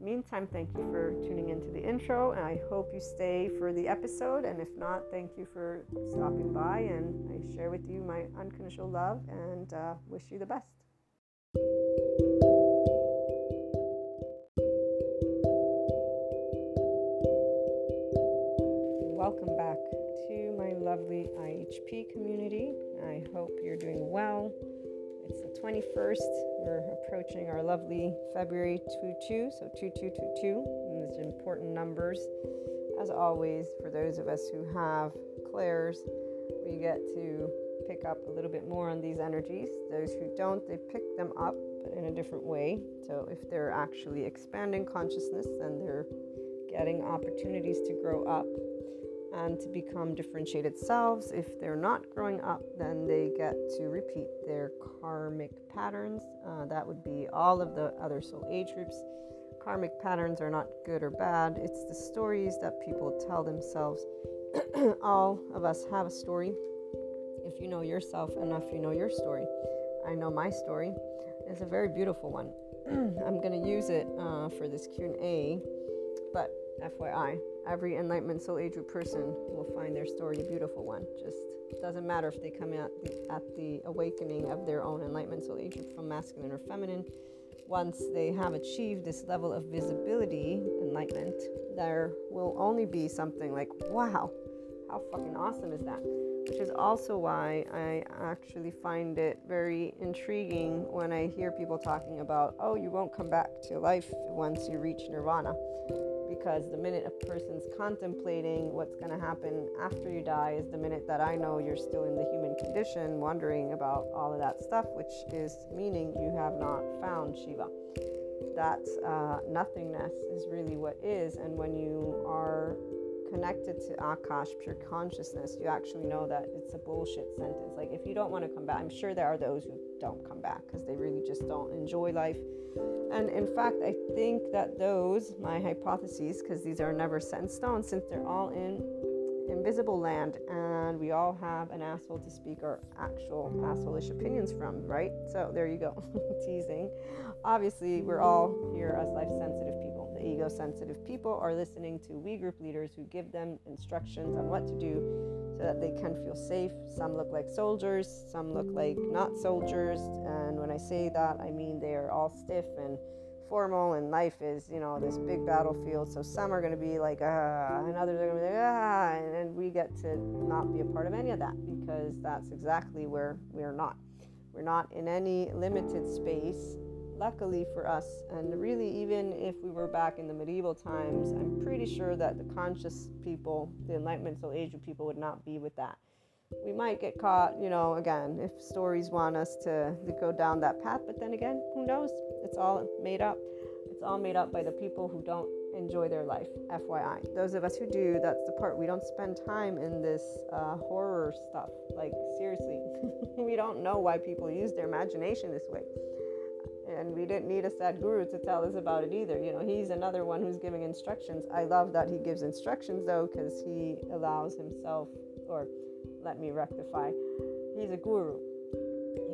meantime, thank you for tuning into the intro, and I hope you stay for the episode. And if not, thank you for stopping by, and I share with you my unconditional love and uh, wish you the best. Welcome back to my lovely IHP community. I hope you're doing well. It's the 21st. We're approaching our lovely February 22, so 2222. These important numbers. As always, for those of us who have clairs, we get to pick up a little bit more on these energies. Those who don't, they pick them up, but in a different way. So if they're actually expanding consciousness, then they're getting opportunities to grow up and to become differentiated selves. If they're not growing up, then they get to repeat their karmic patterns. Uh, that would be all of the other soul age groups. Karmic patterns are not good or bad, it's the stories that people tell themselves. all of us have a story. If you know yourself enough, you know your story. I know my story. It's a very beautiful one. I'm going to use it uh, for this Q&A, but FYI, every enlightenment soul age person will find their story a beautiful one. Just doesn't matter if they come at the, at the awakening of their own enlightenment soul age from masculine or feminine. Once they have achieved this level of visibility, enlightenment, there will only be something like, wow, how fucking awesome is that? Which is also why I actually find it very intriguing when I hear people talking about, oh, you won't come back to life once you reach nirvana because the minute a person's contemplating what's going to happen after you die is the minute that I know you're still in the human condition, wondering about all of that stuff, which is meaning you have not found Shiva. That uh, nothingness is really what is, and when you are connected to Akash, pure consciousness, you actually know that it's a bullshit sentence. Like, if you don't want to come back, I'm sure there are those who don't come back because they really just don't enjoy life. And in fact, I think that those, my hypotheses, because these are never set in stone, since they're all in invisible land and we all have an asshole to speak our actual assholeish opinions from, right? So there you go, teasing. Obviously, we're all here as life sensitive the ego sensitive people are listening to we group leaders who give them instructions on what to do so that they can feel safe. Some look like soldiers, some look like not soldiers. And when I say that, I mean they are all stiff and formal, and life is, you know, this big battlefield. So some are going to be like, ah, and others are going to be like, ah, and, and we get to not be a part of any of that because that's exactly where we're not. We're not in any limited space luckily for us, and really, even if we were back in the medieval times, I'm pretty sure that the conscious people, the Enlightenment Soul Age people, would not be with that. We might get caught, you know, again, if stories want us to, to go down that path, but then again, who knows? It's all made up. It's all made up by the people who don't enjoy their life, FYI. Those of us who do, that's the part. We don't spend time in this uh, horror stuff. Like, seriously, we don't know why people use their imagination this way and we didn't need a Sadhguru to tell us about it either. You know, he's another one who's giving instructions. I love that he gives instructions though, because he allows himself, or let me rectify, he's a guru.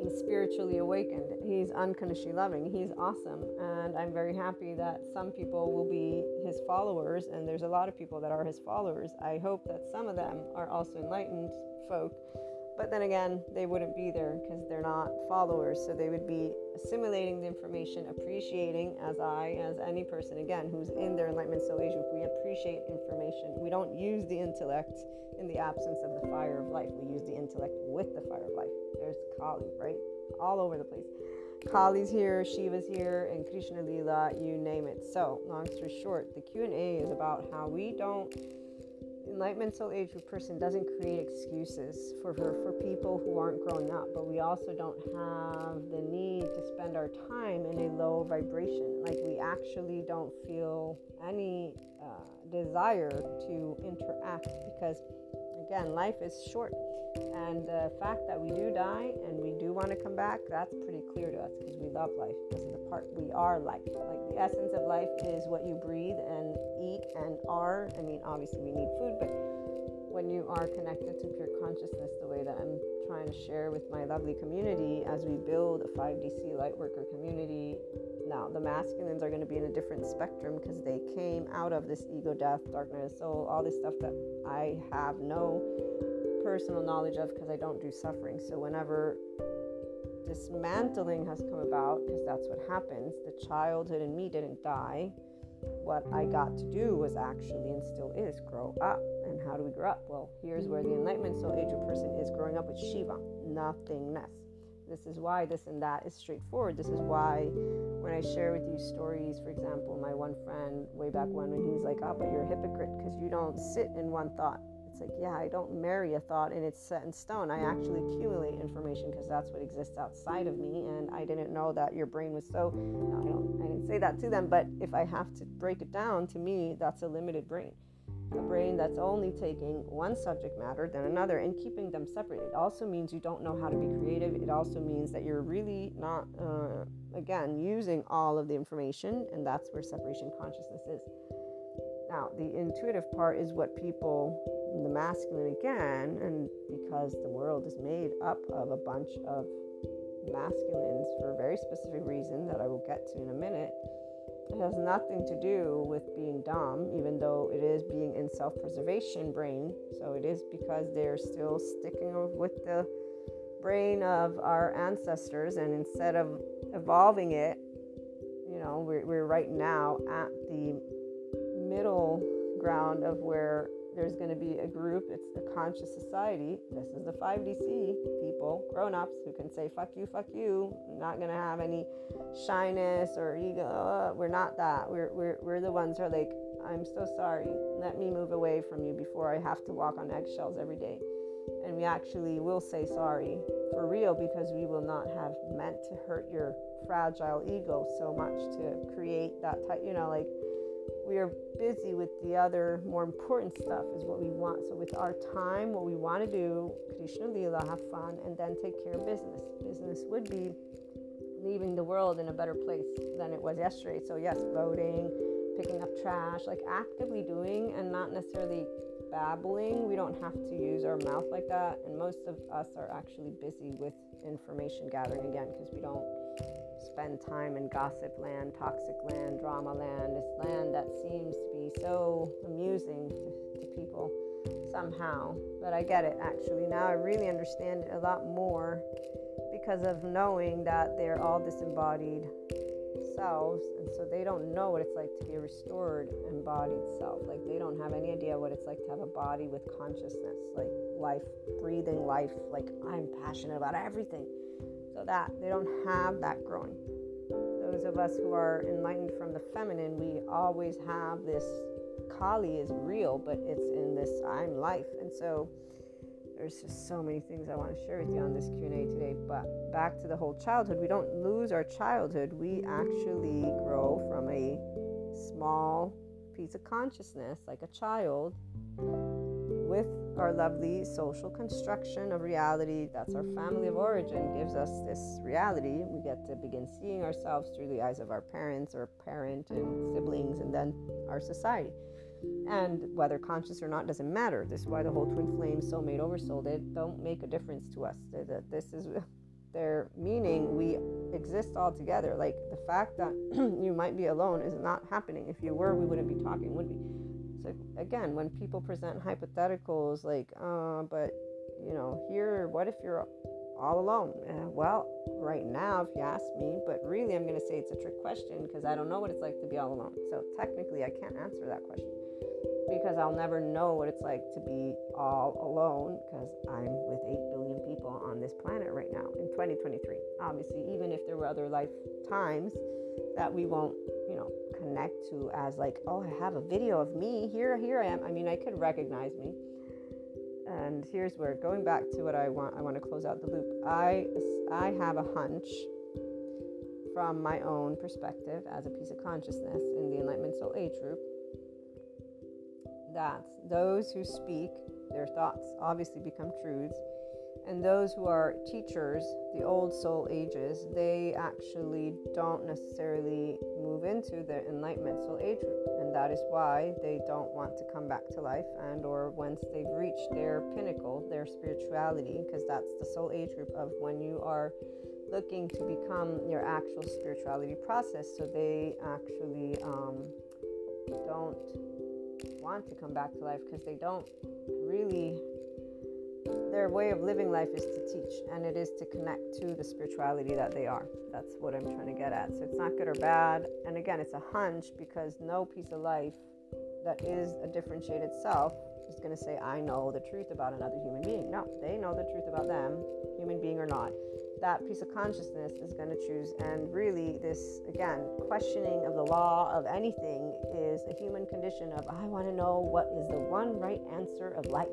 He's spiritually awakened. He's unconditionally loving. He's awesome. And I'm very happy that some people will be his followers, and there's a lot of people that are his followers. I hope that some of them are also enlightened folk but then again, they wouldn't be there because they're not followers. So they would be assimilating the information, appreciating, as I, as any person, again, who's in their enlightenment soul age group, we appreciate information. We don't use the intellect in the absence of the fire of life. We use the intellect with the fire of life. There's Kali, right? All over the place. Kali's here, Shiva's here, and Krishna Lila, you name it. So, long story short, the Q&A is about how we don't enlightenment soul age person doesn't create excuses for, her for people who aren't growing up, but we also don't have the need to spend our time in a low vibration. Like we actually don't feel any uh, desire to interact because, again, life is short. And the fact that we do die and we do want to come back, that's pretty clear to us because we love life. This is the part we are life. Like the essence of life is what you breathe and eat and are. I mean, obviously we need food, but when you are connected to pure consciousness, the way that I'm trying to share with my lovely community as we build a 5DC Lightworker community. Now, the masculines are going to be in a different spectrum because they came out of this ego, death, darkness, soul, all this stuff that I have no personal knowledge of because I don't do suffering. So, whenever dismantling has come about, because that's what happens, the childhood in me didn't die. What I got to do was actually and still is grow up. And how do we grow up? Well, here's where the Enlightenment Soul Age person is growing up with Shiva, nothingness. This is why this and that is straightforward. This is why when I share with you stories, for example, my one friend way back when, when he's like, oh, but you're a hypocrite because you don't sit in one thought it's like, yeah, I don't marry a thought and it's set in stone. I actually accumulate information because that's what exists outside of me. And I didn't know that your brain was so. No, I don't. I didn't say that to them. But if I have to break it down, to me, that's a limited brain. A brain that's only taking one subject matter, then another, and keeping them separate. It also means you don't know how to be creative. It also means that you're really not, uh, again, using all of the information, and that's where separation consciousness is. Now, the intuitive part is what people the masculine again, and because the world is made up of a bunch of masculines for a very specific reason that I will get to in a minute, it has nothing to do with being dumb, even though it is being in self preservation brain. So it is because they're still sticking with the brain of our ancestors, and instead of evolving it, you know, we're, we're right now at the middle ground of where there's going to be a group, it's the conscious society. This is the 5DC people, grown ups, who can say, fuck you, fuck you. not going to have any shyness or ego. We're not that. We're, we're, we're the ones who are like, I'm so sorry. Let me move away from you before I have to walk on eggshells every day. And we actually will say sorry for real because we will not have meant to hurt your fragile ego so much to create that type, you know, like we are busy with the other more important stuff is what we want. So with our time what we want to do krishna lila have fun and then take care of business. Business would be leaving the world in a better place than it was yesterday. So yes voting picking up trash like actively doing and not necessarily babbling. We don't have to use our mouth like that. And most of us are actually busy with information gathering again because we don't spend time in gossip land, toxic land, drama land, this land that seems to be so amusing to, to people somehow. But I get it actually. Now I really understand it a lot more because of knowing that they're all disembodied selves and so they don't know what it's like to be a restored embodied self like they don't have any idea what it's like to have a body with consciousness like life breathing life like i'm passionate about everything so that they don't have that growing. Those of us who are enlightened from the feminine, we always have this Kali is real, but it's in this I'm life. And so there's just so many things I want to share with you on this Q&A today, but back to the whole childhood. We don't lose our childhood. We actually grow from a small piece of consciousness like a child with our lovely social construction of reality. That's our family of origin, gives us this reality. We get to begin seeing ourselves through the eyes of our parents or parent and siblings, and then our society. And whether conscious or not doesn't matter. This is why the whole twin flame soulmate oversoul it don't make a difference to us. That This is their meaning. We exist all together. Like the fact that you might be alone is not happening. If you were, we wouldn't be talking, would we? Again, when people present hypotheticals like, uh, but you know, here, what if you're all alone? Uh, well, right now, if you ask me, but really, I'm going to say it's a trick question because I don't know what it's like to be all alone. So technically, I can't answer that question because I'll never know what it's like to be all alone because I'm with 8 billion people on this planet right now in 2023. Obviously, even if there were other lifetimes, that we won't, you know, connect to as like, oh, I have a video of me here, here I am. I mean, I could recognize me. And here's where going back to what I want, I want to close out the loop. I I have a hunch from my own perspective as a piece of consciousness in the Enlightenment Soul Age group that those who speak their thoughts obviously become truths and those who are teachers, the old soul ages, they actually don't necessarily move into the enlightenment soul age group. And that is why they don't want to come back to life and or once they've reached their pinnacle, their spirituality, because that's the soul age group of when you are looking to become your actual spirituality process. So they actually um, don't want to come back to life because they don't really their way of living life is to teach and it is to connect to the spirituality that they are. That's what I'm trying to get at. So it's not good or bad. And again, it's a hunch because no piece of life that is a differentiated self is going to say, I know the truth about another human being. No, they know the truth about them, human being or not. That piece of consciousness is going to choose. And really, this, again, questioning of the law of anything is a human condition of, I want to know what is the one right answer of life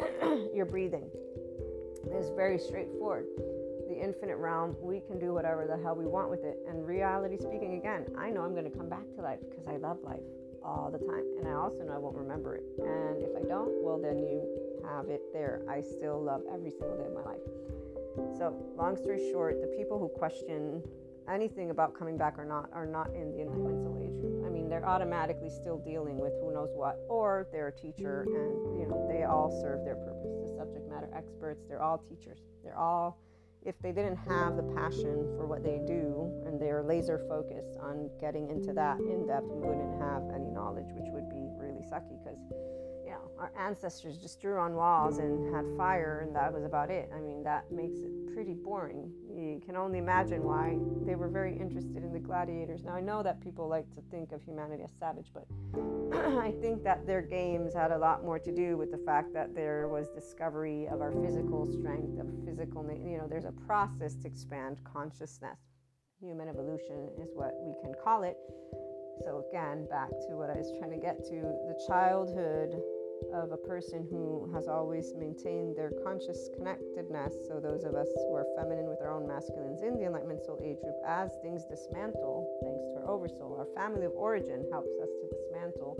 your breathing. It's very straightforward. The infinite realm, we can do whatever the hell we want with it. And reality speaking, again, I know I'm going to come back to life because I love life all the time. And I also know I won't remember it. And if I don't, well, then you have it there. I still love every single day of my life. So, long story short, the people who question anything about coming back or not are not in the enlightenment age mean, they're automatically still dealing with who knows what, or they're a teacher, and you know they all serve their purpose. The subject matter experts, they're all teachers. They're all, if they didn't have the passion for what they do and they're laser focused on getting into that in depth, we wouldn't have any knowledge, which would be really sucky because you know, our ancestors just drew on walls and had fire, and that was about it. I mean, that makes it pretty boring. You can only imagine why they were very interested in the gladiators. Now, I know that people like to think of humanity as savage, but I think that their games had a lot more to do with the fact that there was discovery of our physical strength, of physical, you know, there's a process to expand consciousness. Human evolution is what we can call it. So, again, back to what I was trying to get to the childhood of a person who has always maintained their conscious connectedness. So, those of us who are feminine with our own masculines in the Enlightenment Soul Age group, as things dismantle, thanks to our oversoul, our family of origin helps us to dismantle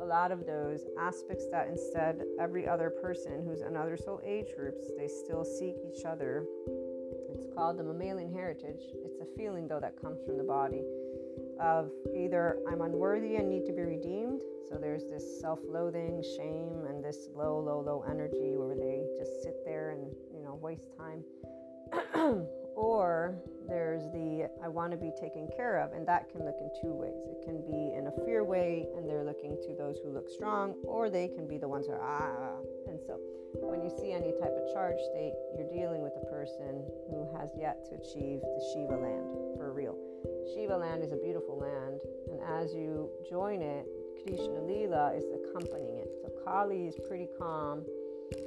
a lot of those aspects that instead every other person who's in other soul age groups, they still seek each other. It's called the mammalian heritage. It's a feeling, though, that comes from the body of either I'm unworthy and need to be redeemed. So there's this self loathing, shame, and this low, low, low energy where they just sit there and, you know, waste time. or there's the I want to be taken care of, and that can look in two ways. It can be in a fear way, and they're looking to those who look strong, or they can be the ones who are ah. And so when you see any type of charge state, you're dealing with a person who has yet to achieve the Shiva land for real. Shiva land is a beautiful land, and as you join it, Krishna Lila is accompanying it. So Kali is pretty calm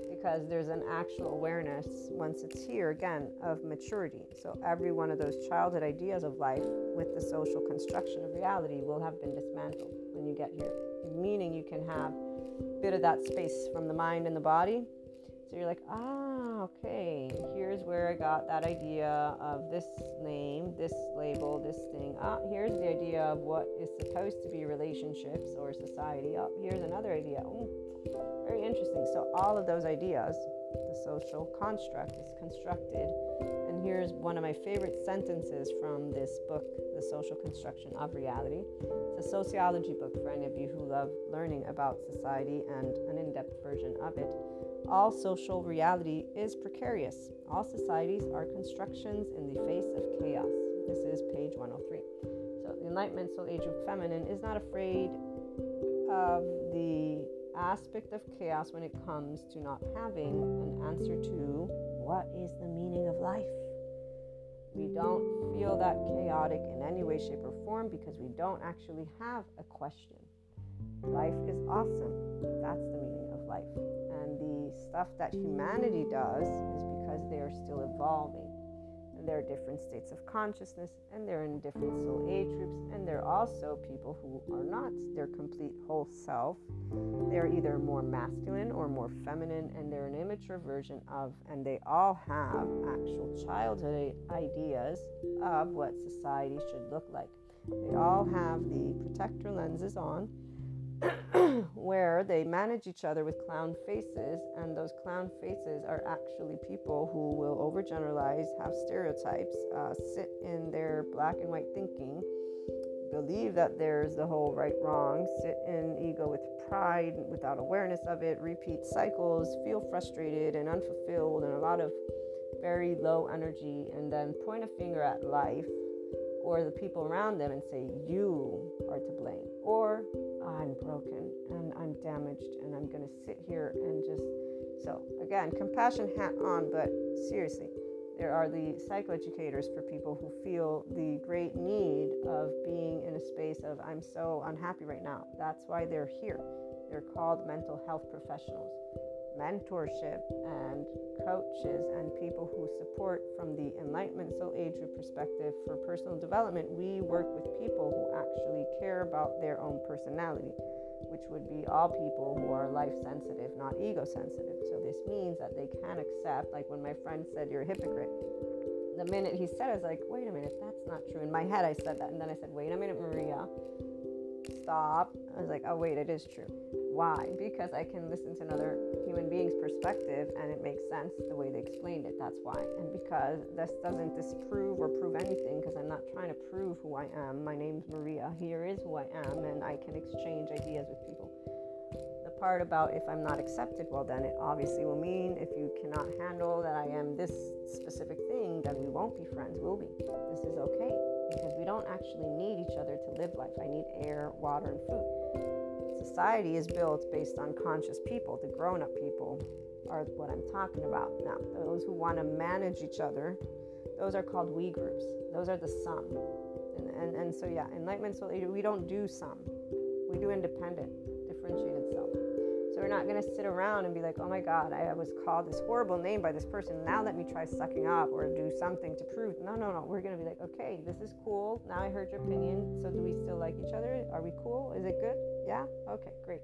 because there's an actual awareness once it's here again of maturity. So every one of those childhood ideas of life with the social construction of reality will have been dismantled when you get here. Meaning you can have a bit of that space from the mind and the body. So you're like, ah, okay, here's where I got that idea of this name, this label, this thing. Ah, here's the idea of what is supposed to be relationships or society. Oh, here's another idea. Ooh, very interesting. So, all of those ideas, the social construct is constructed. And here's one of my favorite sentences from this book, The Social Construction of Reality. It's a sociology book for any of you who love learning about society and an in depth version of it. All social reality is precarious. All societies are constructions in the face of chaos. This is page 103. So, the Enlightenment Soul Age of Feminine is not afraid of the aspect of chaos when it comes to not having an answer to what is the meaning of life. We don't feel that chaotic in any way, shape, or form because we don't actually have a question. Life is awesome. That's the meaning of life stuff that humanity does is because they are still evolving. And there are different states of consciousness, and they're in different soul age groups, and they're also people who are not their complete whole self. They're either more masculine or more feminine, and they're an immature version of, and they all have actual childhood ideas of what society should look like. They all have the protector lenses on where they manage each other with clown faces, and those clown faces are actually people who will overgeneralize, have stereotypes, uh, sit in their black and white thinking, believe that there's the whole right wrong, sit in ego with pride without awareness of it, repeat cycles, feel frustrated and unfulfilled, and a lot of very low energy, and then point a finger at life or the people around them and say, You are to blame, or I'm broken and I'm damaged and I'm going to sit here and just. So, again, compassion hat on, but seriously, there are the psychoeducators for people who feel the great need of being in a space of, I'm so unhappy right now. That's why they're here. They're called mental health professionals mentorship and coaches and people who support from the enlightenment soul age group perspective for personal development we work with people who actually care about their own personality which would be all people who are life sensitive not ego sensitive. So this means that they can accept like when my friend said you're a hypocrite the minute he said I was like wait a minute that's not true. In my head I said that and then I said wait a minute Maria. Stop. I was like oh wait it is true why? Because I can listen to another human being's perspective and it makes sense the way they explained it. That's why. And because this doesn't disprove or prove anything, because I'm not trying to prove who I am. My name's Maria. Here is who I am, and I can exchange ideas with people. The part about if I'm not accepted, well, then it obviously will mean if you cannot handle that I am this specific thing, then we won't be friends, We'll we? This is okay because we don't actually need each other to live life. I need air, water, and food society is built based on conscious people. The grown up people are what I'm talking about. Now, those who want to manage each other, those are called we groups. Those are the sum. And, and, and so, yeah, enlightenment soul we don't do sum, we do independent, differentiated. So we're not going to sit around and be like, oh my God, I was called this horrible name by this person. Now let me try sucking up or do something to prove. No, no, no. We're going to be like, okay, this is cool. Now I heard your opinion. So do we still like each other? Are we cool? Is it good? Yeah? Okay, great.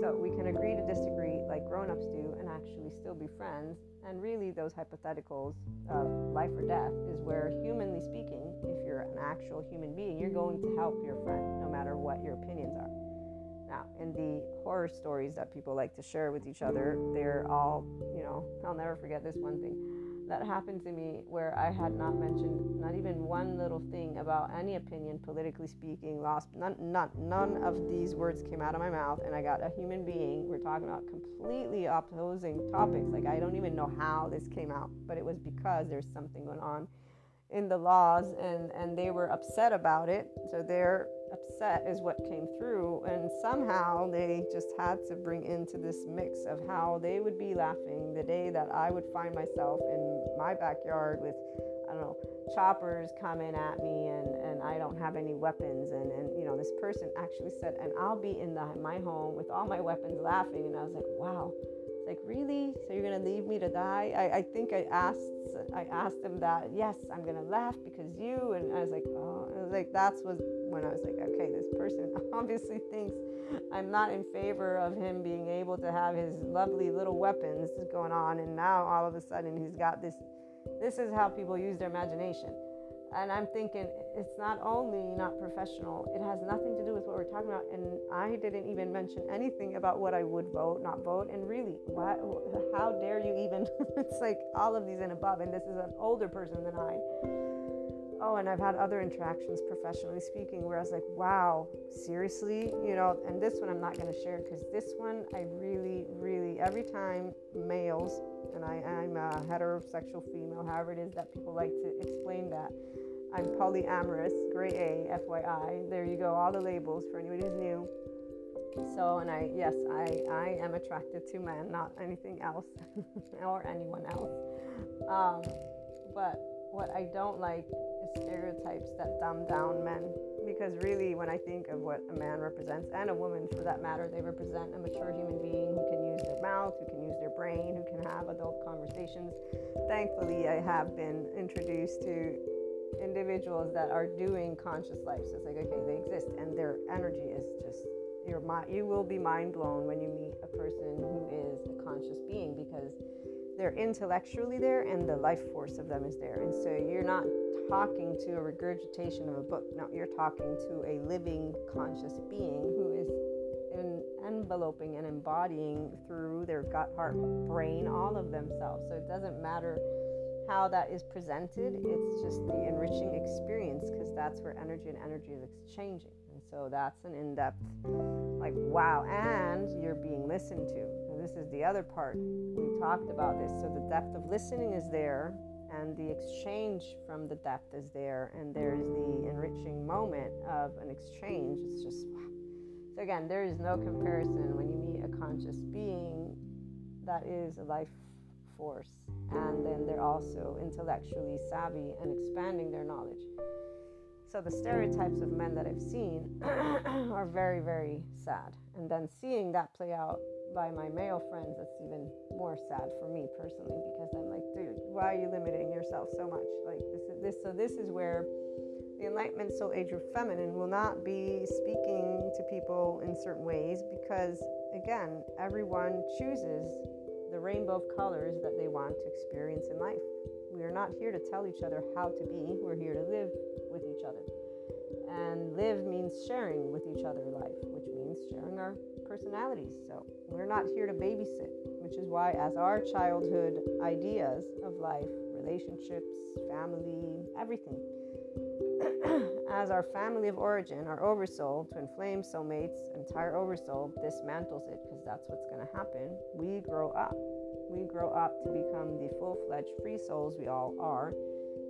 So we can agree to disagree like grown ups do and actually still be friends. And really, those hypotheticals of life or death is where, humanly speaking, if you're an actual human being, you're going to help your friend no matter what your opinions are. Now, in the horror stories that people like to share with each other, they're all, you know, I'll never forget this one thing that happened to me where I had not mentioned not even one little thing about any opinion, politically speaking, lost none, none, none of these words came out of my mouth, and I got a human being. We're talking about completely opposing topics. Like I don't even know how this came out, but it was because there's something going on in the laws, and and they were upset about it. So they're upset is what came through and somehow they just had to bring into this mix of how they would be laughing the day that I would find myself in my backyard with I don't know choppers coming at me and and I don't have any weapons. And and you know this person actually said and I'll be in the my home with all my weapons laughing. And I was like wow it's like really so you're gonna leave me to die I, I think I asked I asked him that yes I'm gonna laugh because you and I was like oh I was like that's was when I was like, okay, this person obviously thinks I'm not in favor of him being able to have his lovely little weapons going on, and now all of a sudden he's got this. This is how people use their imagination. And I'm thinking it's not only not professional, it has nothing to do with what we're talking about. And I didn't even mention anything about what I would vote, not vote. And really, what, how dare you even? it's like all of these and above. And this is an older person than I. Oh, and I've had other interactions professionally speaking where I was like, wow, seriously? You know, and this one I'm not going to share because this one I really, really, every time males, and I, I'm a heterosexual female, however it is that people like to explain that. I'm polyamorous, gray A, FYI. There you go, all the labels for anybody who's new. So, and I, yes, I, I am attracted to men, not anything else or anyone else. Um, but what I don't like is stereotypes that dumb down men because really when i think of what a man represents and a woman for that matter they represent a mature human being who can use their mouth, who can use their brain, who can have adult conversations. Thankfully, I have been introduced to individuals that are doing conscious life. So it's like, okay, they exist, and their energy is just your mind. You will be mind blown when you meet a person who is a conscious being because they're intellectually there and the life force of them is there. And so you're not talking to a regurgitation of a book. No, you're talking to a living conscious being who is in enveloping and embodying through their gut, heart, brain, all of themselves. So it doesn't matter how that is presented, it's just the enriching experience because that's where energy and energy is exchanging. And so that's an in depth, like, wow, and you're being listened to. And this is the other part. We talked about this. So the depth of listening is there, and the exchange from the depth is there, and there's the enriching moment of an exchange. It's just wow. So, again, there is no comparison when you meet a conscious being that is a life force and then they're also intellectually savvy and expanding their knowledge. So the stereotypes of men that I've seen are very, very sad. And then seeing that play out by my male friends, that's even more sad for me personally because I'm like, dude, why are you limiting yourself so much? Like this is this so this is where the enlightenment soul age group feminine will not be speaking to people in certain ways because again, everyone chooses rainbow of colors that they want to experience in life. We are not here to tell each other how to be, we're here to live with each other. And live means sharing with each other life, which means sharing our personalities. So we're not here to babysit, which is why, as our childhood ideas of life, relationships, family, everything, as our family of origin, our oversoul, twin flame, soulmates, entire oversoul dismantles it because that's what's going to happen. We grow up. We grow up to become the full fledged free souls we all are.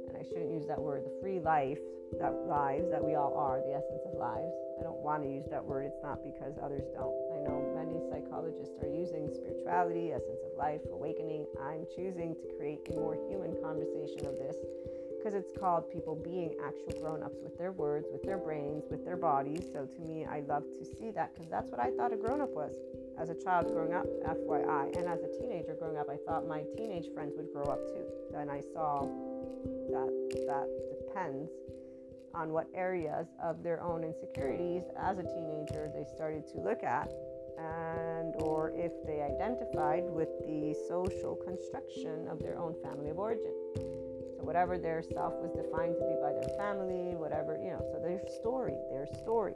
And I shouldn't use that word, the free life, that lives that we all are, the essence of lives. I don't want to use that word. It's not because others don't. I know many psychologists are using spirituality, essence of life, awakening. I'm choosing to create a more human conversation of this because it's called people being actual grown ups with their words, with their brains, with their bodies. So to me, I love to see that because that's what I thought a grown up was. As a child growing up, FYI, and as a teenager growing up, I thought my teenage friends would grow up too. Then I saw that that depends on what areas of their own insecurities as a teenager they started to look at and or if they identified with the social construction of their own family of origin whatever their self was defined to be by their family, whatever, you know, so their story, their story.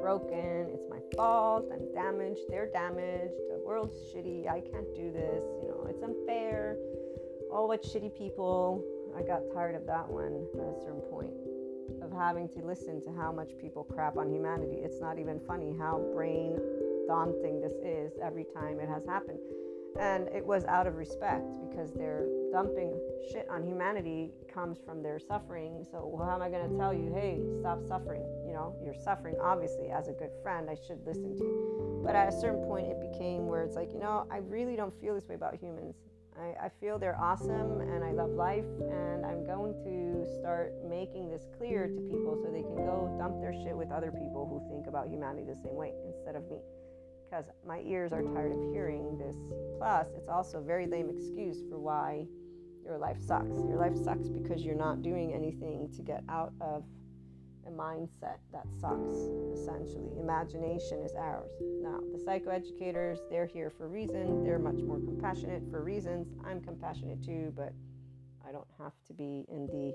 Broken, it's my fault, I'm damaged, they're damaged, the world's shitty, I can't do this, you know, it's unfair. All what shitty people. I got tired of that one at a certain point of having to listen to how much people crap on humanity. It's not even funny how brain daunting this is every time it has happened. And it was out of respect because they're dumping shit on humanity comes from their suffering. So well, how am I going to tell you, hey, stop suffering? You know, you're suffering. Obviously, as a good friend, I should listen to you. But at a certain point, it became where it's like, you know, I really don't feel this way about humans. I, I feel they're awesome and I love life, and I'm going to start making this clear to people so they can go dump their shit with other people who think about humanity the same way instead of me because my ears are tired of hearing this. Plus, it's also a very lame excuse for why your life sucks. Your life sucks because you're not doing anything to get out of a mindset that sucks, essentially. Imagination is ours. Now, the psychoeducators, they're here for a reason. They're much more compassionate for reasons. I'm compassionate too, but I don't have to be in the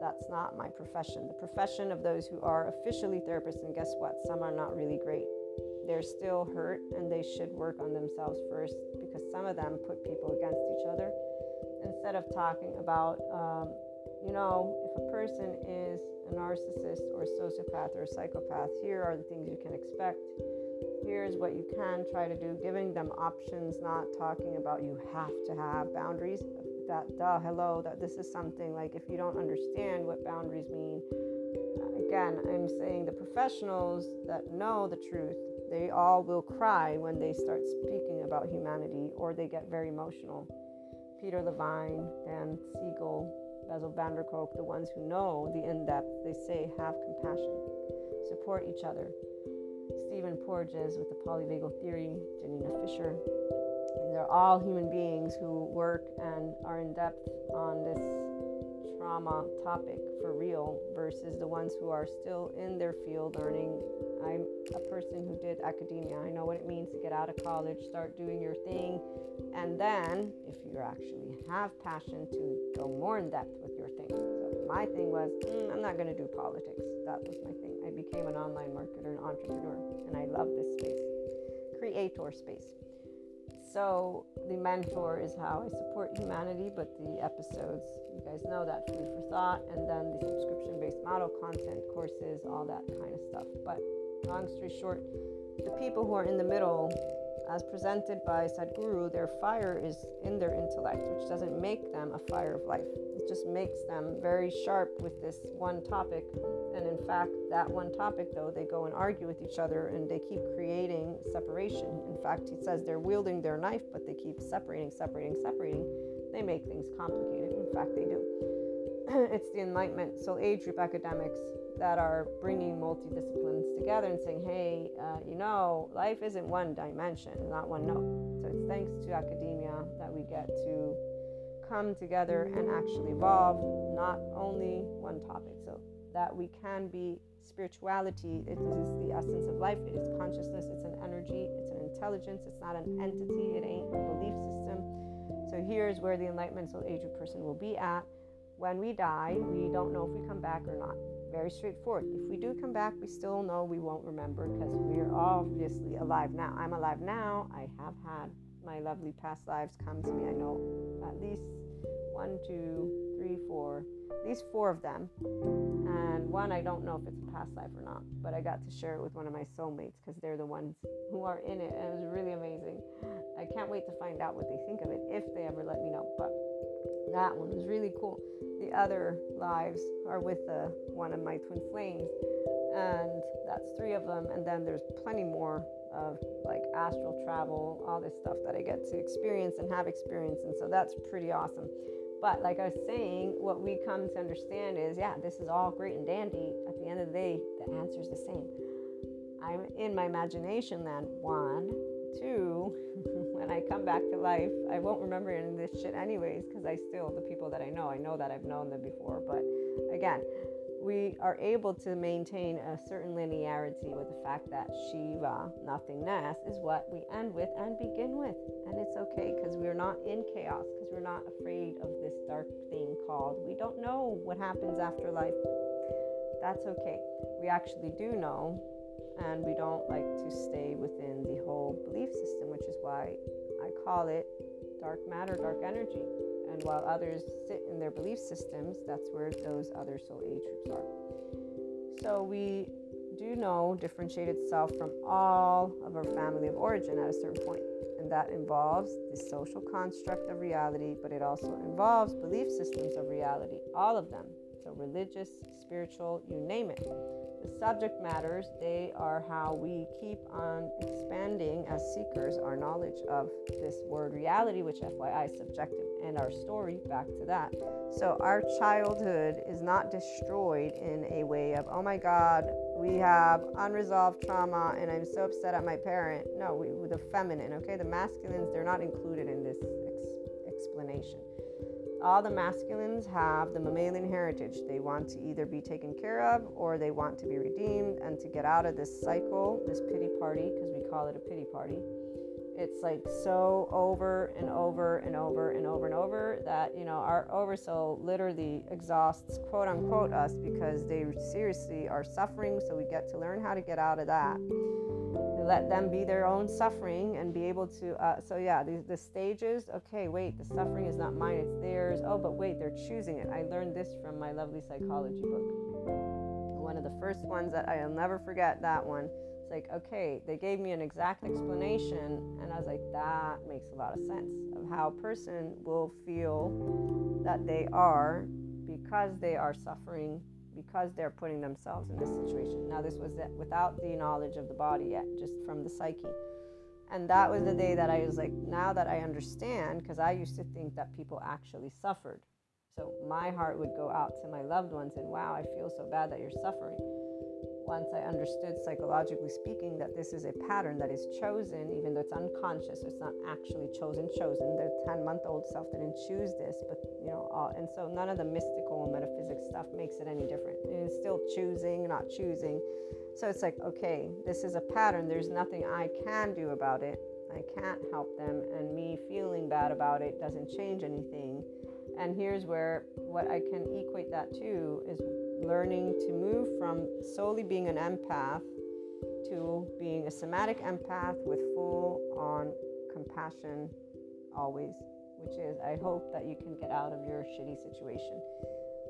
that's not my profession. The profession of those who are officially therapists, and guess what? Some are not really great they're still hurt and they should work on themselves first because some of them put people against each other instead of talking about um, you know if a person is a narcissist or a sociopath or a psychopath here are the things you can expect. Here's what you can try to do giving them options not talking about you have to have boundaries. That duh hello that this is something like if you don't understand what boundaries mean again i'm saying the professionals that know the truth they all will cry when they start speaking about humanity or they get very emotional. Peter Levine, Dan Siegel, Bessel van der Kolk, the ones who know the in depth, they say have compassion, support each other. Stephen Porges with the polyvagal theory, Janina Fisher. they're all human beings who work and are in depth on this trauma topic for real versus the ones who are still in their field learning. I'm a person who did academia. I know what it means to get out of college, start doing your thing, and then if you actually have passion to go more in depth with your thing. So my thing was, mm, I'm not going to do politics. That was my thing. I became an online marketer and entrepreneur, and I love this space, creator space. So the mentor is how I support humanity, but the episodes, you guys know that food for thought, and then the subscription-based model content courses, all that kind of stuff. But long story short, the people who are in the middle, as presented by Sadhguru, their fire is in their intellect, which doesn't make them a fire of life. It just makes them very sharp with this one topic. And in fact, that one topic, though, they go and argue with each other and they keep creating separation. In fact, he says they're wielding their knife, but they keep separating, separating, separating. They make things complicated. In fact, they do. it's the Enlightenment Soul Age group academics that are bringing multidisciplines together and saying, hey, uh, you know, life isn't one dimension, not one note. So it's thanks to academia that we get to come together and actually evolve not only one topic. So that we can be spirituality it is the essence of life. It is consciousness it's an energy it's an intelligence it's not an entity it ain't a belief system. So here's where the enlightenment soul age of person will be at when we die we don't know if we come back or not very straightforward if we do come back we still know we won't remember because we're obviously alive now i'm alive now i have had my lovely past lives come to me. I know at least one, two, three, four, at least four of them. And one, I don't know if it's a past life or not, but I got to share it with one of my soulmates because they're the ones who are in it. And it was really amazing. I can't wait to find out what they think of it if they ever let me know. But that one was really cool. The other lives are with uh, one of my twin flames, and that's three of them. And then there's plenty more of like astral travel, all this stuff that I get to experience and have experienced. And so that's pretty awesome. But like I was saying, what we come to understand is yeah, this is all great and dandy. At the end of the day, the answer is the same. I'm in my imagination then. One, two, when I come back to life, I won't remember any of this shit anyways, because I still, the people that I know, I know that I've known them before. But again, we are able to maintain a certain linearity with the fact that Shiva, nothingness, is what we end with and begin with. And it's okay because we're not in chaos, because we're not afraid of this dark thing called we don't know what happens after life. That's okay. We actually do know, and we don't like to stay within the whole belief system, which is why call it dark matter, dark energy. And while others sit in their belief systems, that's where those other soul age groups are. So we do know differentiate itself from all of our family of origin at a certain point. And that involves the social construct of reality, but it also involves belief systems of reality, all of them. So religious, spiritual, you name it. The subject matters, they are how we keep on expanding as seekers our knowledge of this word reality, which FYI is subjective, and our story back to that. So our childhood is not destroyed in a way of, oh my God, we have unresolved trauma and I'm so upset at my parent. No, we, the feminine, okay? The masculines, they're not included in this ex- explanation all the masculines have the mammalian heritage. They want to either be taken care of or they want to be redeemed and to get out of this cycle, this pity party, because we call it a pity party. It's like so over and over and over and over and over that, you know, our oversoul literally exhausts, quote unquote, us because they seriously are suffering. So we get to learn how to get out of that let them be their own suffering and be able to uh, so yeah the, the stages okay wait the suffering is not mine it's theirs. Oh but wait they're choosing it. I learned this from my lovely psychology book. One of the first ones that i'll never forget that one. It's like okay they gave me an exact explanation and i was like that makes a lot of sense of how a person will feel that they are because they are suffering because they're putting themselves in this situation. Now, this was without the knowledge of the body yet, just from the psyche. And that was the day that I was like, now that I understand, because I used to think that people actually suffered. So my heart would go out to my loved ones and, wow, I feel so bad that you're suffering. Once I understood psychologically speaking that this is a pattern that is chosen, even though it's unconscious, it's not actually chosen, chosen. The 10 month old self didn't choose this, but you know, all, and so none of the mystical and metaphysics stuff makes it any different. It's still choosing, not choosing. So it's like, okay, this is a pattern. There's nothing I can do about it. I can't help them, and me feeling bad about it doesn't change anything. And here's where what I can equate that to is learning to move from solely being an empath to being a somatic empath with full on compassion always, which is I hope that you can get out of your shitty situation,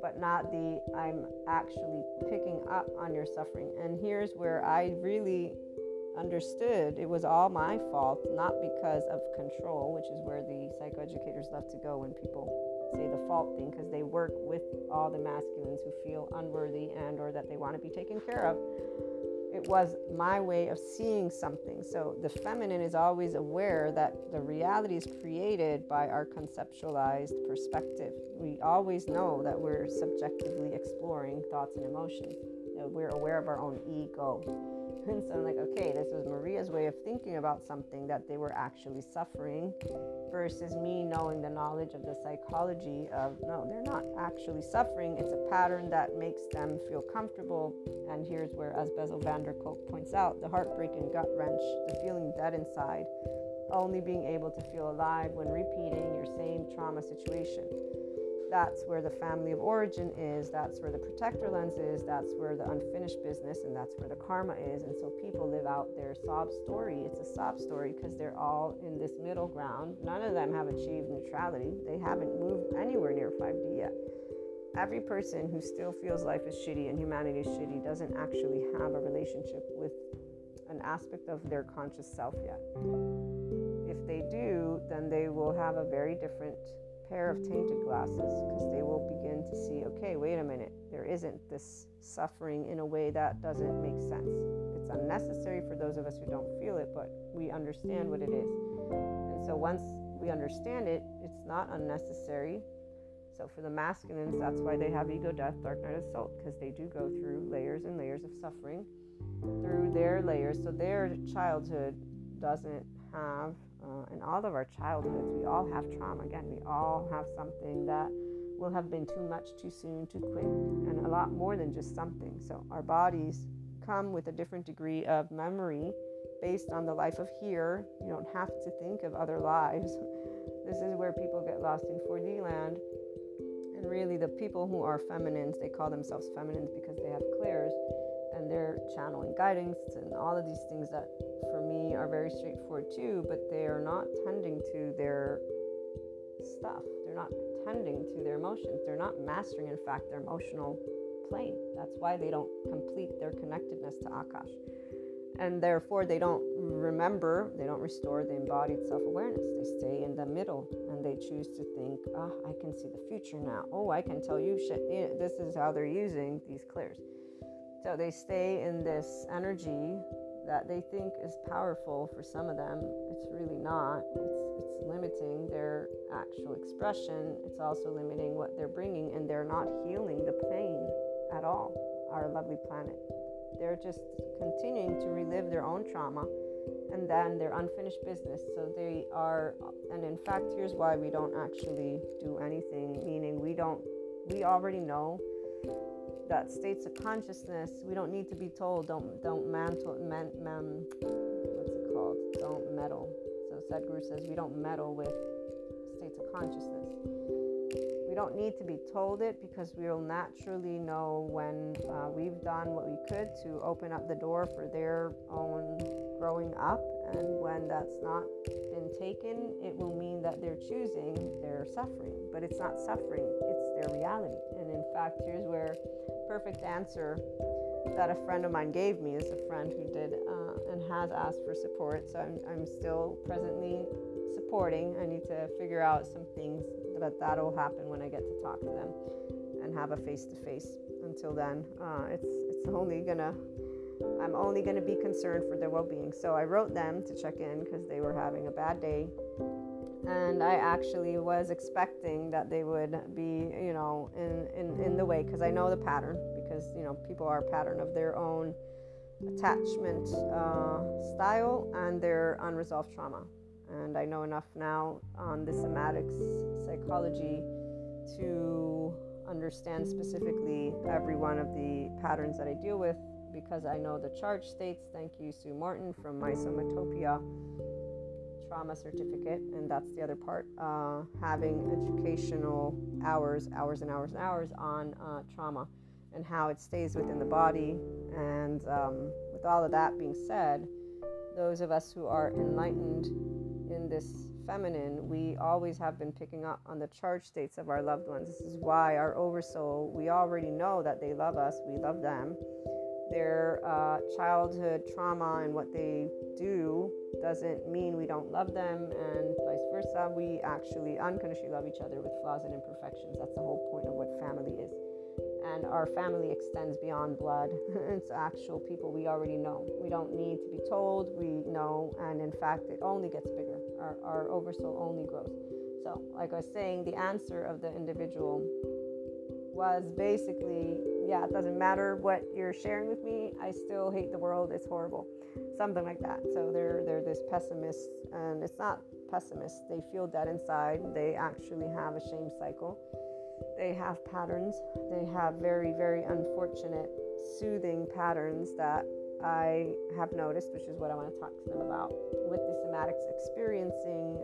but not the I'm actually picking up on your suffering. And here's where I really understood it was all my fault, not because of control, which is where the psychoeducators love to go when people say the fault thing because they work with all the masculines who feel unworthy and or that they want to be taken care of. It was my way of seeing something. So the feminine is always aware that the reality is created by our conceptualized perspective. We always know that we're subjectively exploring thoughts and emotions. We're aware of our own ego and so I'm like, okay, this was Maria's way of thinking about something that they were actually suffering versus me knowing the knowledge of the psychology of no, they're not actually suffering. It's a pattern that makes them feel comfortable. And here's where, as Bessel van der Kolk points out, the heartbreak and gut wrench, the feeling dead inside, only being able to feel alive when repeating your same trauma situation that's where the family of origin is, that's where the protector lens is, that's where the unfinished business, and that's where the karma is. And so people live out their sob story. It's a sob story because they're all in this middle ground. None of them have achieved neutrality, they haven't moved anywhere near 5D yet. Every person who still feels life is shitty and humanity is shitty doesn't actually have a relationship with an aspect of their conscious self yet. If they do, then they will have a very different pair of tainted glasses because they will begin to see okay, wait a minute, there isn't this suffering in a way that doesn't make sense. It's unnecessary for those of us who don't feel it, but we understand what it is. And so once we understand it, it's not unnecessary. So for the masculines, that's why they have ego death, dark night soul, because they do go through layers and layers of suffering through their layers. So their childhood doesn't have uh, in all of our childhoods, we all have trauma. Again, we all have something that will have been too much, too soon, too quick, and a lot more than just something. So our bodies come with a different degree of memory based on the life of here. You don't have to think of other lives. This is where people get lost in 4D land. And really, the people who are feminines, they call themselves feminines because they have clairs and they're channeling guidance and all of these things that for me are very straightforward too, but they are not tending to their stuff. They're not tending to their emotions. They're not mastering, in fact, their emotional plane. That's why they don't complete their connectedness to Akash. And therefore, they don't remember, they don't restore the embodied self awareness. They stay in the middle and they choose to think, oh, I can see the future now. Oh, I can tell you shit. This is how they're using these clairs. So they stay in this energy that they think is powerful for some of them. It's really not. It's, it's limiting their actual expression. It's also limiting what they're bringing, and they're not healing the pain at all, our lovely planet. They're just continuing to relive their own trauma and then their unfinished business. So they are, and in fact, here's why we don't actually do anything, meaning we don't, we already know that states of consciousness, we don't need to be told, don't don't mantle, man, man, what's it called? Don't meddle. So Sadhguru says we don't meddle with states of consciousness. We don't need to be told it because we'll naturally know when uh, we've done what we could to open up the door for their own growing up. And when that's not been taken, it will mean that they're choosing their suffering. But it's not suffering, it's their reality. And in fact, here's where perfect answer that a friend of mine gave me is a friend who did uh, and has asked for support. So I'm, I'm still presently supporting. I need to figure out some things, but that'll happen when I get to talk to them and have a face to face. Until then, uh, it's it's only gonna I'm only gonna be concerned for their well-being. So I wrote them to check in because they were having a bad day and I actually was expecting that they would be, you know, in in, in the way because I know the pattern because you know people are pattern of their own attachment uh, style and their unresolved trauma. And I know enough now on the somatics psychology to understand specifically every one of the patterns that I deal with because I know the charge states. Thank you, Sue Martin from My Somatopia trauma certificate, and that's the other part. Uh, having educational hours, hours and hours and hours on uh, trauma and how it stays within the body. And um, with all of that being said, those of us who are enlightened in this feminine, we always have been picking up on the charge states of our loved ones. This is why our oversoul, we already know that they love us, we love them. Their uh, childhood trauma and what they do doesn't mean we don't love them, and vice versa. We actually unconditionally love each other with flaws and imperfections. That's the whole point of what family is and our family extends beyond blood. it's actual people we already know. We don't need to be told, we know, and in fact, it only gets bigger. Our, our oversoul only grows. So, like I was saying, the answer of the individual was basically, yeah, it doesn't matter what you're sharing with me, I still hate the world, it's horrible. Something like that. So they're they're this pessimist and it's not pessimist. They feel dead inside. They actually have a shame cycle they have patterns. They have very, very unfortunate, soothing patterns that I have noticed, which is what I want to talk to them about. With the somatics experiencing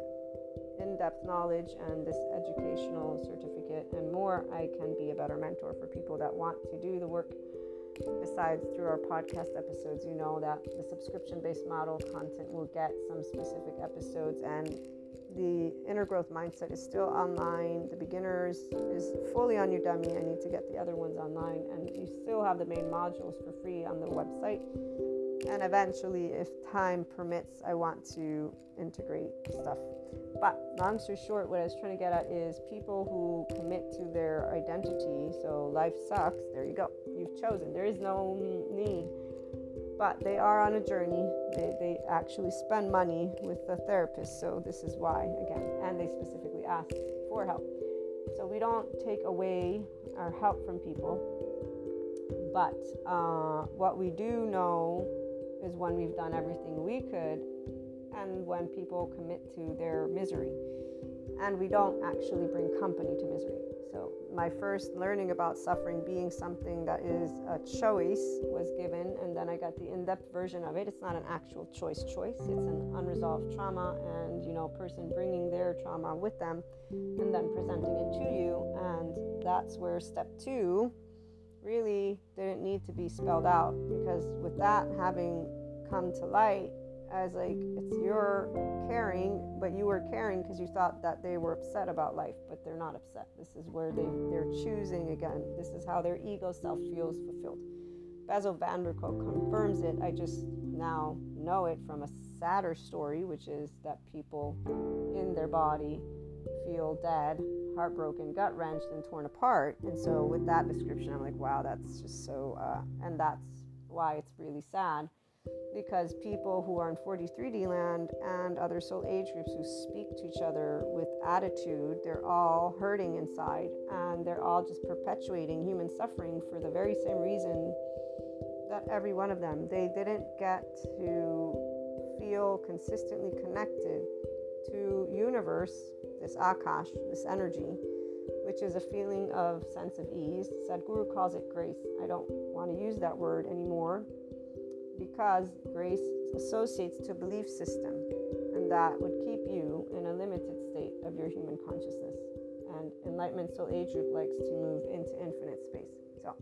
in depth knowledge and this educational certificate and more, I can be a better mentor for people that want to do the work. Besides, through our podcast episodes, you know that the subscription based model content will get some specific episodes and the inner growth mindset is still online. The beginners is fully on Udemy. I need to get the other ones online, and you still have the main modules for free on the website. And eventually, if time permits, I want to integrate stuff. But long story short, what I was trying to get at is people who commit to their identity. So life sucks. There you go. You've chosen. There is no need but they are on a journey. They, they actually spend money with the therapist, so this is why, again, and they specifically ask for help. So we don't take away our help from people, but uh, what we do know is when we've done everything we could and when people commit to their misery. And we don't actually bring company to misery. So, my first learning about suffering being something that is a choice was given, and then I got the in depth version of it. It's not an actual choice choice, it's an unresolved trauma, and you know, person bringing their trauma with them and then presenting it to you. And that's where step two really didn't need to be spelled out because with that having come to light, as like it's your caring but you were caring because you thought that they were upset about life but they're not upset. This is where they they're choosing again. This is how their ego self feels fulfilled. Bessel van der Kolk confirms it. I just now know it from a sadder story which is that people in their body feel dead heartbroken gut wrenched and torn apart. And so with that description i'm like wow that's just so uh, and that's why it's really sad. Because people who are in 43D land and other soul age groups who speak to each other with attitude, they're all hurting inside. And they're all just perpetuating human suffering for the very same reason that every one of them. They didn't get to feel consistently connected to universe, this akash, this energy, which is a feeling of sense of ease. Sadhguru calls it grace. I don't want to use that word anymore because grace associates to belief system, and that would keep you in a limited state of your human consciousness. And Enlightenment Soul Age Group likes to move into infinite space. So,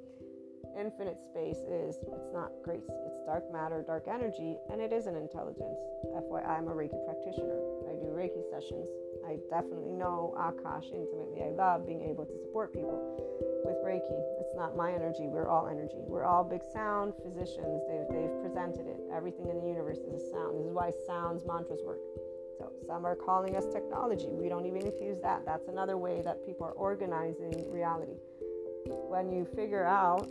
infinite space is it's not grace, it's dark matter, dark energy, and it is an intelligence. FYI, I'm a Reiki practitioner. I do Reiki sessions. I definitely know Akash intimately. I love being able to support people with Reiki. It's not my energy. We're all energy. We're all big sound physicians. They've, they've presented it. Everything in the universe is a sound. This is why sounds mantras work. So some are calling us technology. We don't even infuse that. That's another way that people are organizing reality. When you figure out,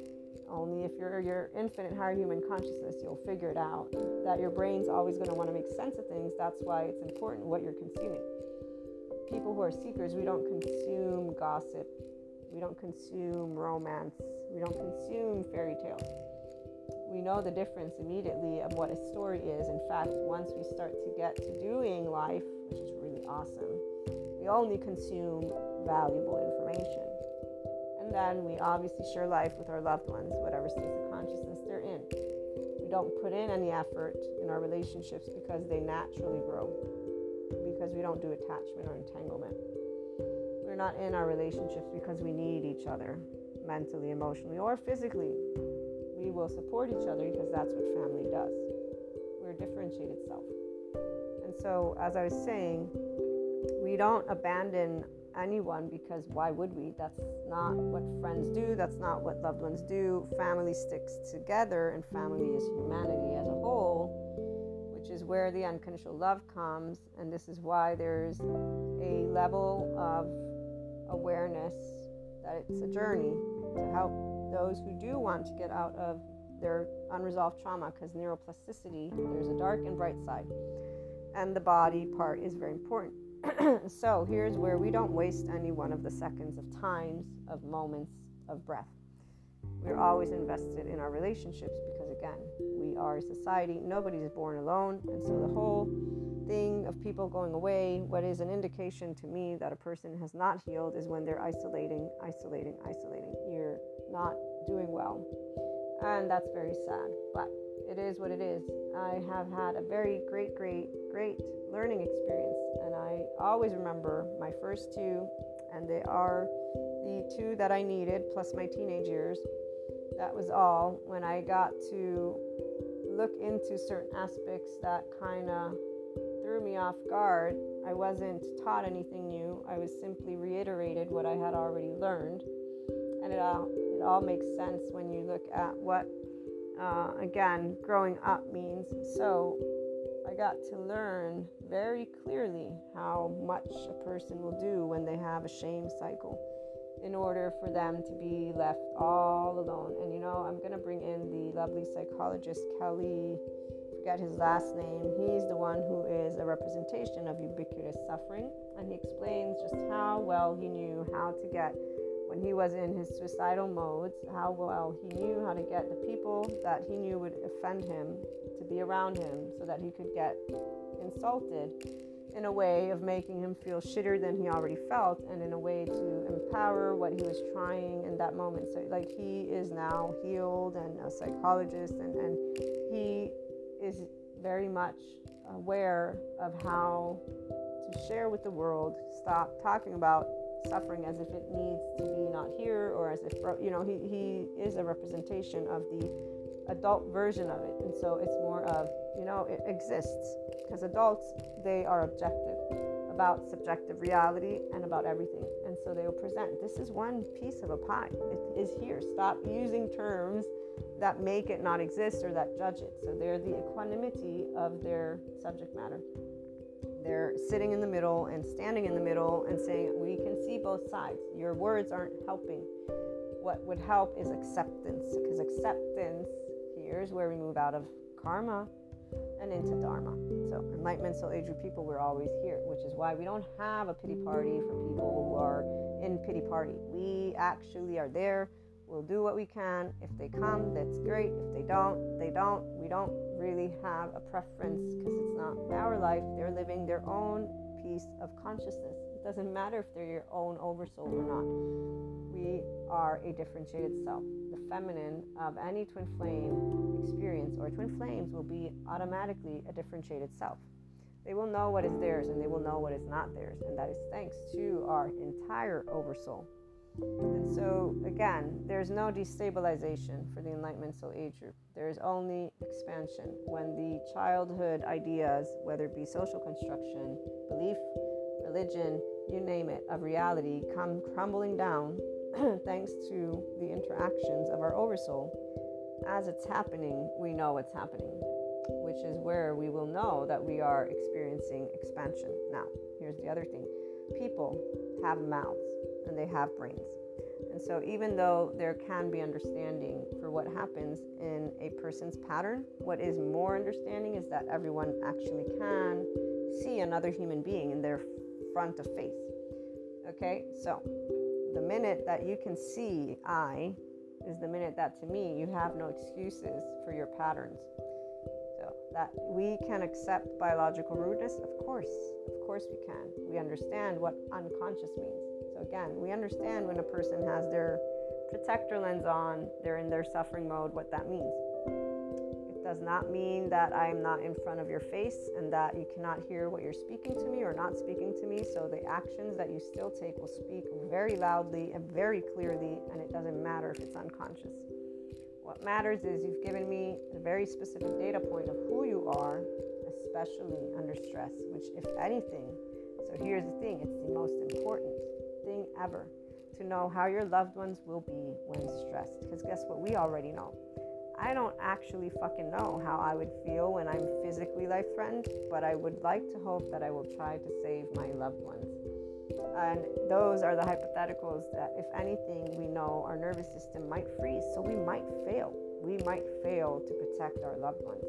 only if you're your infinite higher human consciousness, you'll figure it out. That your brain's always going to want to make sense of things. That's why it's important what you're consuming. People who are seekers, we don't consume gossip, We don't consume romance. We don't consume fairy tales. We know the difference immediately of what a story is. In fact, once we start to get to doing life, which is really awesome, we only consume valuable information. And then we obviously share life with our loved ones, whatever state of consciousness they're in. We don't put in any effort in our relationships because they naturally grow, because we don't do attachment or entanglement. We're not in our relationships because we need each other mentally, emotionally, or physically. We will support each other because that's what family does. We're differentiated self. And so, as I was saying, we don't abandon anyone because why would we? That's not what friends do, that's not what loved ones do. Family sticks together, and family is humanity as a whole, where the unconditional love comes. And this is why there's a level of awareness that it's a journey to help those who do want to get out of their unresolved trauma because neuroplasticity, there's a dark and bright side. And the body part is very important. so here's where we don't waste any one of the seconds of times, of moments, of breath. We're always invested in our relationships because, again, we are a society. Nobody's born alone. And so the whole thing of people going away, what is an indication to me that a person has not healed is when they're isolating, isolating, isolating. You're not doing well. And that's very sad, but it is what it is. I have had a very great, great, great learning experience, and I always remember my first two, and they are the two that I needed, plus my teenage years. That was all when I got to look into certain aspects that kind of threw me off guard. I wasn't taught anything new. I was simply reiterated what I had already learned. And it all, it all makes sense when you look at what, uh, again, growing up means. So I got to learn very clearly how much a person will do when they have a shame cycle in order for them to be left all alone. And you know, I'm going to bring in the lovely psychologist Kelly forget his last name. He's the one who is a representation of ubiquitous suffering, and he explains just how well he knew how to get when he was in his suicidal modes, how well he knew how to get the people that he knew would offend him to be around him so that he could get insulted in a way of making him feel shitter than he already felt and in a way to empower what he was trying in that moment. So like he is now healed and a psychologist and, and he is very much aware of how to share with the world, stop talking about suffering as if it needs to be not here or as if, you know, he, he is a representation of the adult version of it. And so it's more of, you know, it exists because adults, they are objective about subjective reality and about everything. And so they will present this is one piece of a pie. It is here. Stop using terms that make it not exist or that judge it. So they're the equanimity of their subject matter. They're sitting in the middle and standing in the middle and saying, We can see both sides. Your words aren't helping. What would help is acceptance, because acceptance here's where we move out of karma and into dharma. So, enlightenment, soul age people, we're always here, which is why we don't have a pity party for people who are in pity party. We actually are there We'll do what we can. If they come, that's great. If they don't, they don't. We don't really have a preference because it's not our life. They're living their own piece of consciousness. Doesn't matter if they're your own oversoul or not. We are a differentiated self. The feminine of any twin flame experience or twin flames will be automatically a differentiated self. They will know what is theirs and they will know what is not theirs. And that is thanks to our entire oversoul. And so, again, there's no destabilization for the Enlightenment Soul Age group. There is only expansion. When the childhood ideas, whether it be social construction, belief, religion, you name it, of reality, come crumbling down thanks to the interactions of our oversoul, as it's happening, we know what's happening, which is where we will know that we are experiencing expansion. Now, here's the other thing people have mouths and they have brains. And so, even though there can be understanding for what happens in a person's pattern, what is more understanding is that everyone actually can see another human being in their front of face. Okay, so the minute that you can see I is the minute that to me you have no excuses for your patterns. So that we can accept biological rudeness, of course, of course we can. We understand what unconscious means. So again, we understand when a person has their protector lens on, they're in their suffering mode, what that means does not mean that I'm not in front of your face and that you cannot hear what you're speaking to me or not speaking to me. So the actions that you still take will speak very loudly and very clearly, and it doesn't matter if it's unconscious. What matters is you've given me a very specific data point of who you are, especially under stress, which, if anything, so here's the thing it's the most important thing ever to know how your loved ones will be when stressed. Because guess what? We already know I don't actually fucking know how I would feel when I'm physically life threatened, but I would like to hope that I will try to save my loved ones. And those are the hypotheticals that, if anything, we know our nervous system might freeze. So we might fail. We might fail to protect our loved ones.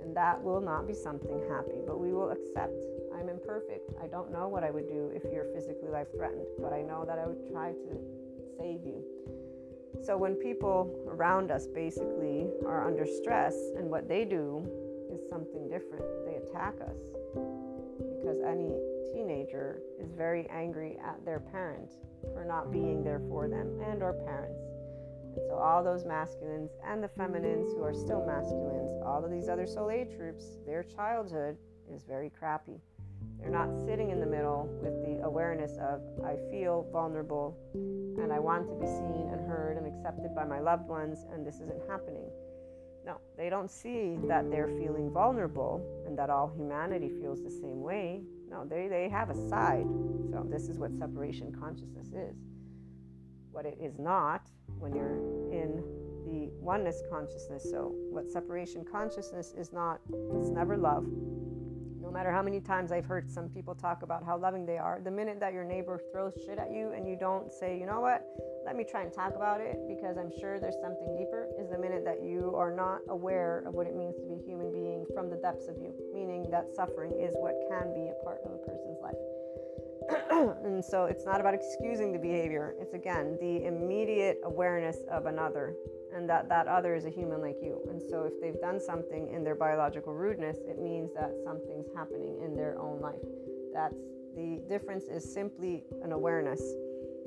And that will not be something happy, but we will accept I'm imperfect. I don't know what I would do if you're physically life threatened, but I know that I would try to save you. So when people around us basically are under stress and what they do is something different, they attack us because any teenager is very angry at their parent for not being there for them and or parents. And so all those masculines and the feminines who are still masculines, all of these other age troops, their childhood is very crappy. They're not sitting in the middle with the awareness of, I feel vulnerable and I want to be seen and heard and accepted by my loved ones, and this isn't happening. No, they don't see that they're feeling vulnerable and that all humanity feels the same way. No, they, they have a side. So, this is what separation consciousness is. What it is not when you're in the oneness consciousness. So, what separation consciousness is not, it's never love, no matter how many times I've heard some people talk about how loving they are, the minute that your neighbor throws shit at you and you don't say, you know what, let me try and talk about it because I'm sure there's something deeper, is the minute that you are not aware of what it means to be a human being from the depths of you, meaning that suffering is what can be a part of a person's life. and so it's not about excusing the behavior, it's again the immediate awareness of another and that that other is a human like you. And so if they've done something in their biological rudeness, it means that something's happening in their own life. That's the difference is simply an awareness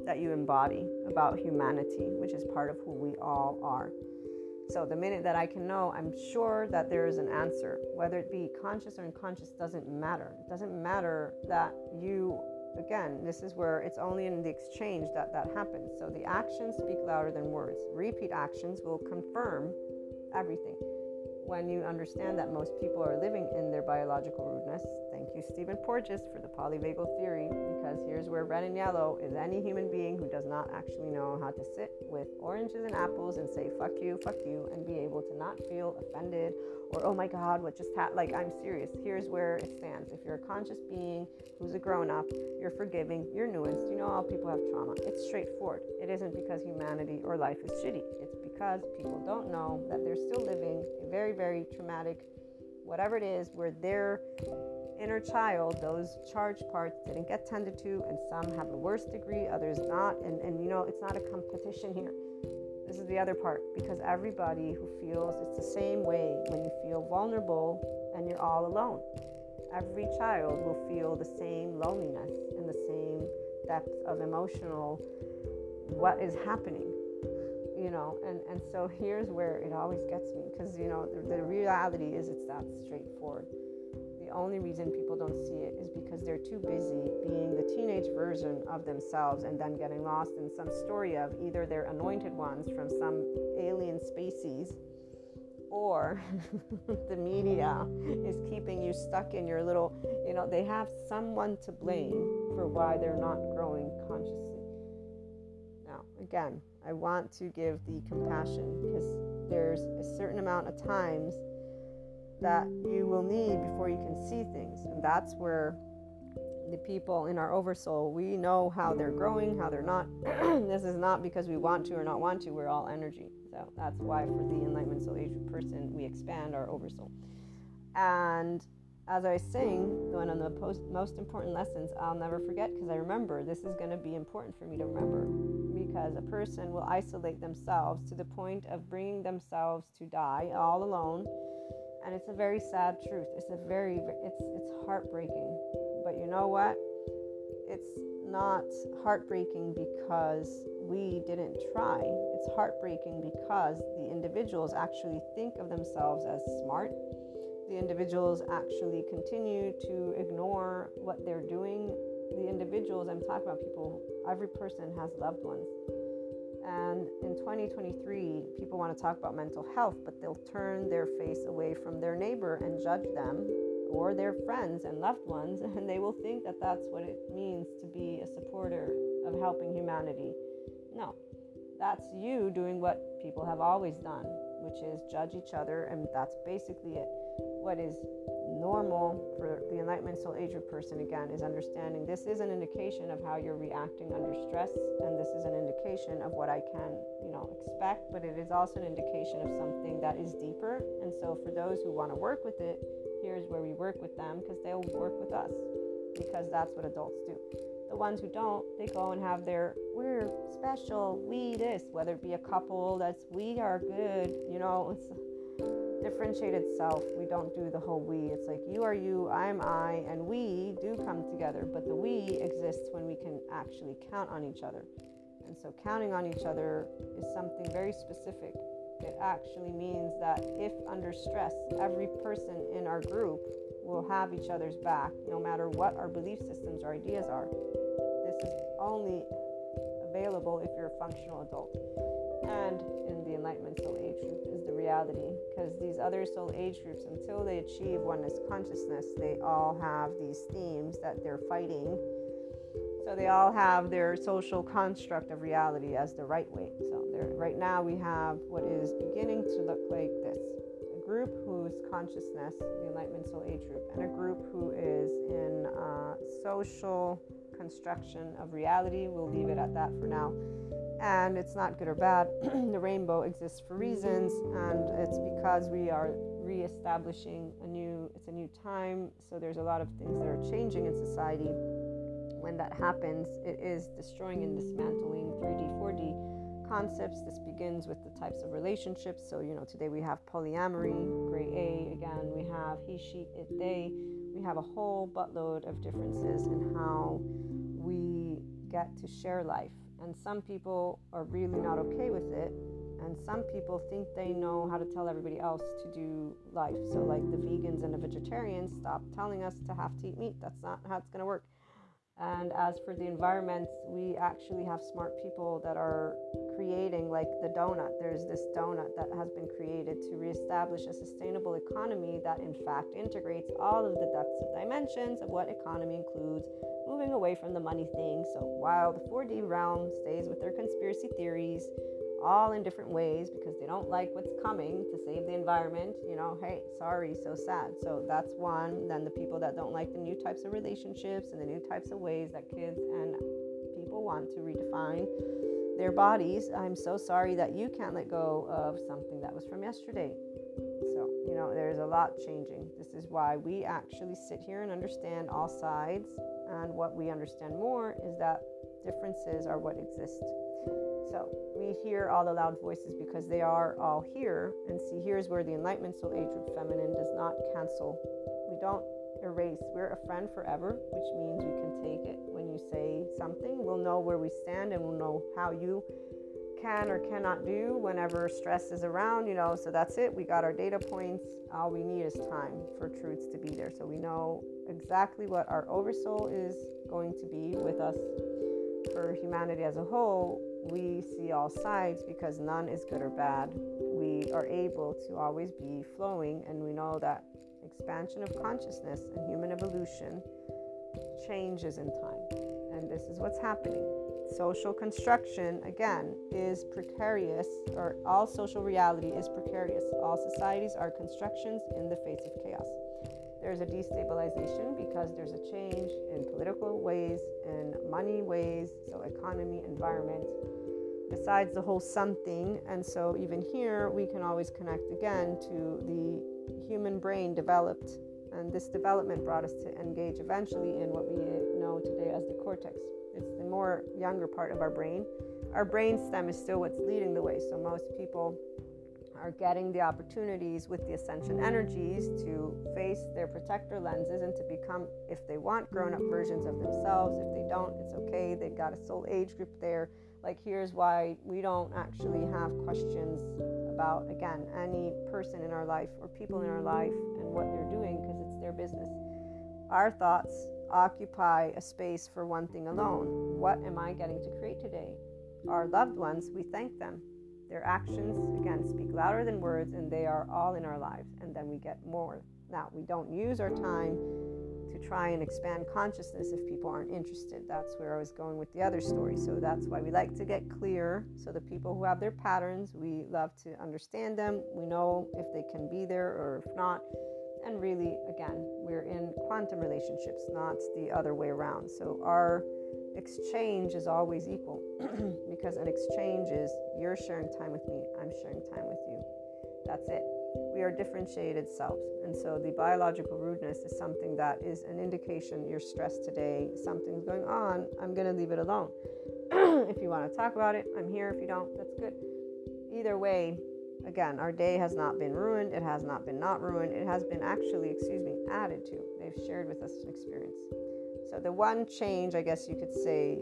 that you embody about humanity, which is part of who we all are. So the minute that I can know, I'm sure that there is an answer. Whether it be conscious or unconscious doesn't matter. It doesn't matter that you again, this is where it's only in the exchange that that happens. So the actions speak louder than words. Repeat actions will confirm everything. When you understand that most people are living in their biological rudeness, you, Stephen Porges, for the polyvagal theory, because here's where red and yellow is any human being who does not actually know how to sit with oranges and apples and say, fuck you, fuck you, and be able to not feel offended or oh my god what just happened like i'm serious. Here's where it stands. If you're a conscious being who's a grown-up you're forgiving you're nuanced. You know all people have trauma. It's straightforward. It isn't because humanity or life is shitty. It's because people don't know that they're still living a very very traumatic whatever it is where their inner child those charged parts didn't get tended to and some have a worse degree others not and, and you know it's not a competition here. This is the other part because everybody who feels it's the same way when you feel vulnerable and you're all alone. Every child will feel the same loneliness and the same depth of emotional what is happening you know? And and so here's where it always gets me because you know the, the reality is it's that straightforward only reason people don't see it is because they're too busy being the teenage version of themselves and then getting lost in some story of either they're anointed ones from some alien species or the media is keeping you stuck in your little, you know, they have someone to blame for why they're not growing consciously. Now, again, I want to give the compassion because there's a certain amount of times that you will need before you can see things. And that's where the people in our oversoul, we know how they're growing, how they're not. this is not because we want to or not want to, we're all energy. So that's why for the enlightenment soul age person, we expand our oversoul. And as I was saying, one of the post, most important lessons I'll never forget because I remember this is going to be important for me to remember because a person will isolate themselves to the point of bringing themselves to die all alone and it's a very sad truth. It's a very it's it's heartbreaking. But you know what? It's not heartbreaking because we didn't try. It's heartbreaking because the individuals actually think of themselves as smart. The individuals actually continue to ignore what they're doing. The individuals i'm talking about people every person has loved ones and in 2023, people want to talk about mental health, but they'll turn their face away from their neighbor and judge them or their friends and loved ones, and they will think that that's what it means to be a supporter of helping humanity. No, that's you doing what people have always done, which is judge each other, and that's basically it. What is normal for the enlightenment soul age person again is understanding this is an indication of how you're reacting under stress and this is an indication of what i can you know expect but it is also an indication of something that is deeper. And so for those who want to work with it here's where we work with them because they'll work with us because that's what adults do. The ones who don't they go and have their we're special we this whether it be a couple that's we are good you know it's differentiated self. We don't do the whole we. It's like you are you, I'm I, and we do come together. But the we exists when we can actually count on each other. And so counting on each other is something very specific. It actually means that if under stress, every person in our group will have each other's back, no matter what our belief systems or ideas are. This is only available if you're a functional adult. And in the Enlightenment Soul Age group is the reality because these other soul age groups, until they achieve oneness consciousness, they all have these themes that they're fighting. So they all have their social construct of reality as the right way. So right now we have what is beginning to look like this a group whose consciousness, the Enlightenment Soul Age group, and a group who is in uh, social construction of reality. We'll leave it at that for now and it's not good or bad. the rainbow exists for reasons, and it's because we are reestablishing a new it's a new time so there's a lot of things that are changing in society. When that happens it is destroying and dismantling 3d 4d concepts. This begins with the types of relationships. So you know today we have polyamory gray a again we have he she it they. We have a whole buttload of differences in how we get to share life and some people are really not okay with it. And some people think they know how to tell everybody else to do life. So like the vegans and the vegetarians stop telling us to have to eat meat. That's not how it's going to work and as for the environment we actually have smart people that are creating like the donut there's this donut that has been created to reestablish a sustainable economy that in fact integrates all of the depths of dimensions of what economy includes moving away from the money thing. So while the 4D realm stays with their conspiracy theories, all in different ways because they don't like what's coming to save the environment, you know, hey, sorry, so sad. So that's one. Then the people that don't like the new types of relationships and the new types of ways that kids and people want to redefine their bodies. I'm so sorry that you can't let go of something that was from yesterday. So, you know, there's a lot changing. This is why we actually sit here and understand all sides and what we understand more is that differences are what exist. So we hear all the loud voices because they are all here. And see, here's where the Enlightenment Soul Age group feminine does not cancel. We don't erase. We're a friend forever, which means you can take it when you say something. We'll know where we stand and we'll know how you can or cannot do whenever stress is around, you know. So that's it. We got our data points. All we need is time for truths to be there. So we know exactly what our oversoul is going to be with us for humanity as a whole. We see all sides because none is good or bad. We are able to always be flowing, and we know that expansion of consciousness and human evolution changes in time. And this is what's happening social construction, again, is precarious, or all social reality is precarious. All societies are constructions in the face of chaos. There's a destabilization because there's a change in political ways and money ways, so economy, environment, besides the whole something. And so, even here, we can always connect again to the human brain developed And this development brought us to engage eventually in what we know today as the cortex. It's the more younger part of our brain. Our brain stem is still what's leading the way. So most people are getting the opportunities with the ascension energies to face their protector lenses and to become, if they want, grown up versions of themselves. If they don't, it's okay. They've got a soul age group there. Like, here's why we don't actually have questions about, again, any person in our life or people in our life and what they're doing because it's their business. Our thoughts occupy a space for one thing alone. What am I getting to create today? Our loved ones, we thank them their actions, again, speak louder than words, and they are all in our lives. And then we get more. Now, we don't use our time to try and expand consciousness if people aren't interested. That's where I was going with the other story. So that's why we like to get clear. So the people who have their patterns, we love to understand them. We know if they can be there or if not. And really, again, we're in quantum relationships, not the other way around. So our exchange is always equal because an exchange is you're sharing time with me, I'm sharing time with you. That's it. We are differentiated selves. And so the biological rudeness is something that is an indication you're stressed today, something's going on, I'm going to leave it alone. if you want to talk about it, I'm here. If you don't, that's good. Either way, again, our day has not been ruined. It has not been not ruined. It has been actually, excuse me, added to. They've shared with us an experience. So, the one change, I guess you could say,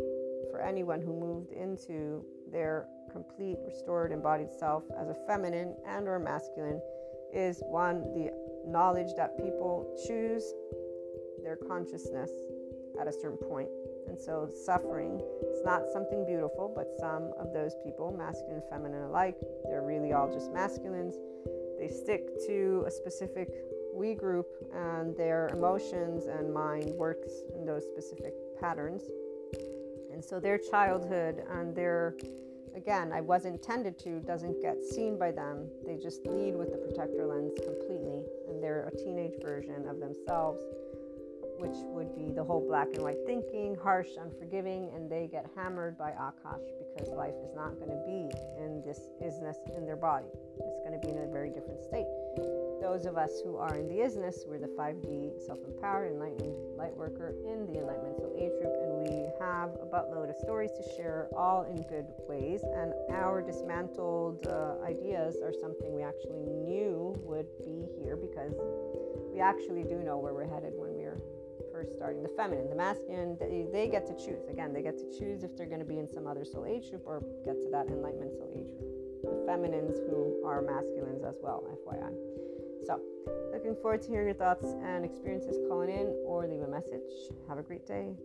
for anyone who moved into their complete restored embodied self as a feminine and or masculine is one the knowledge that people choose their consciousness at a certain point. And so suffering is not something beautiful but some of those people masculine and feminine alike they're really all just masculines. They stick to a specific we group and their emotions and mind works in those specific patterns. And so their childhood and their, again, I was intended to, doesn't get seen by them. They just lead with the protector lens completely. And they're a teenage version of themselves, which would be the whole black and white thinking, harsh, unforgiving, and they get hammered by Akash because life is not going to be in this isness in their body. It's going to be in a very different state those of us who are in the isness, we're the 5D self empowered, enlightened light worker in the Enlightenment Soul Age group, and we have a buttload of stories to share, all in good ways. And our dismantled uh, ideas are something we actually knew would be here because we actually do know where we're headed when we're first starting. The feminine, the masculine, they, they get to choose. Again, they get to choose if they're going to be in some other soul age group or get to that Enlightenment Soul Age group. The feminines who are masculines as well, FYI. So, looking forward to hearing your thoughts and experiences calling in or leave a message. Have a great day.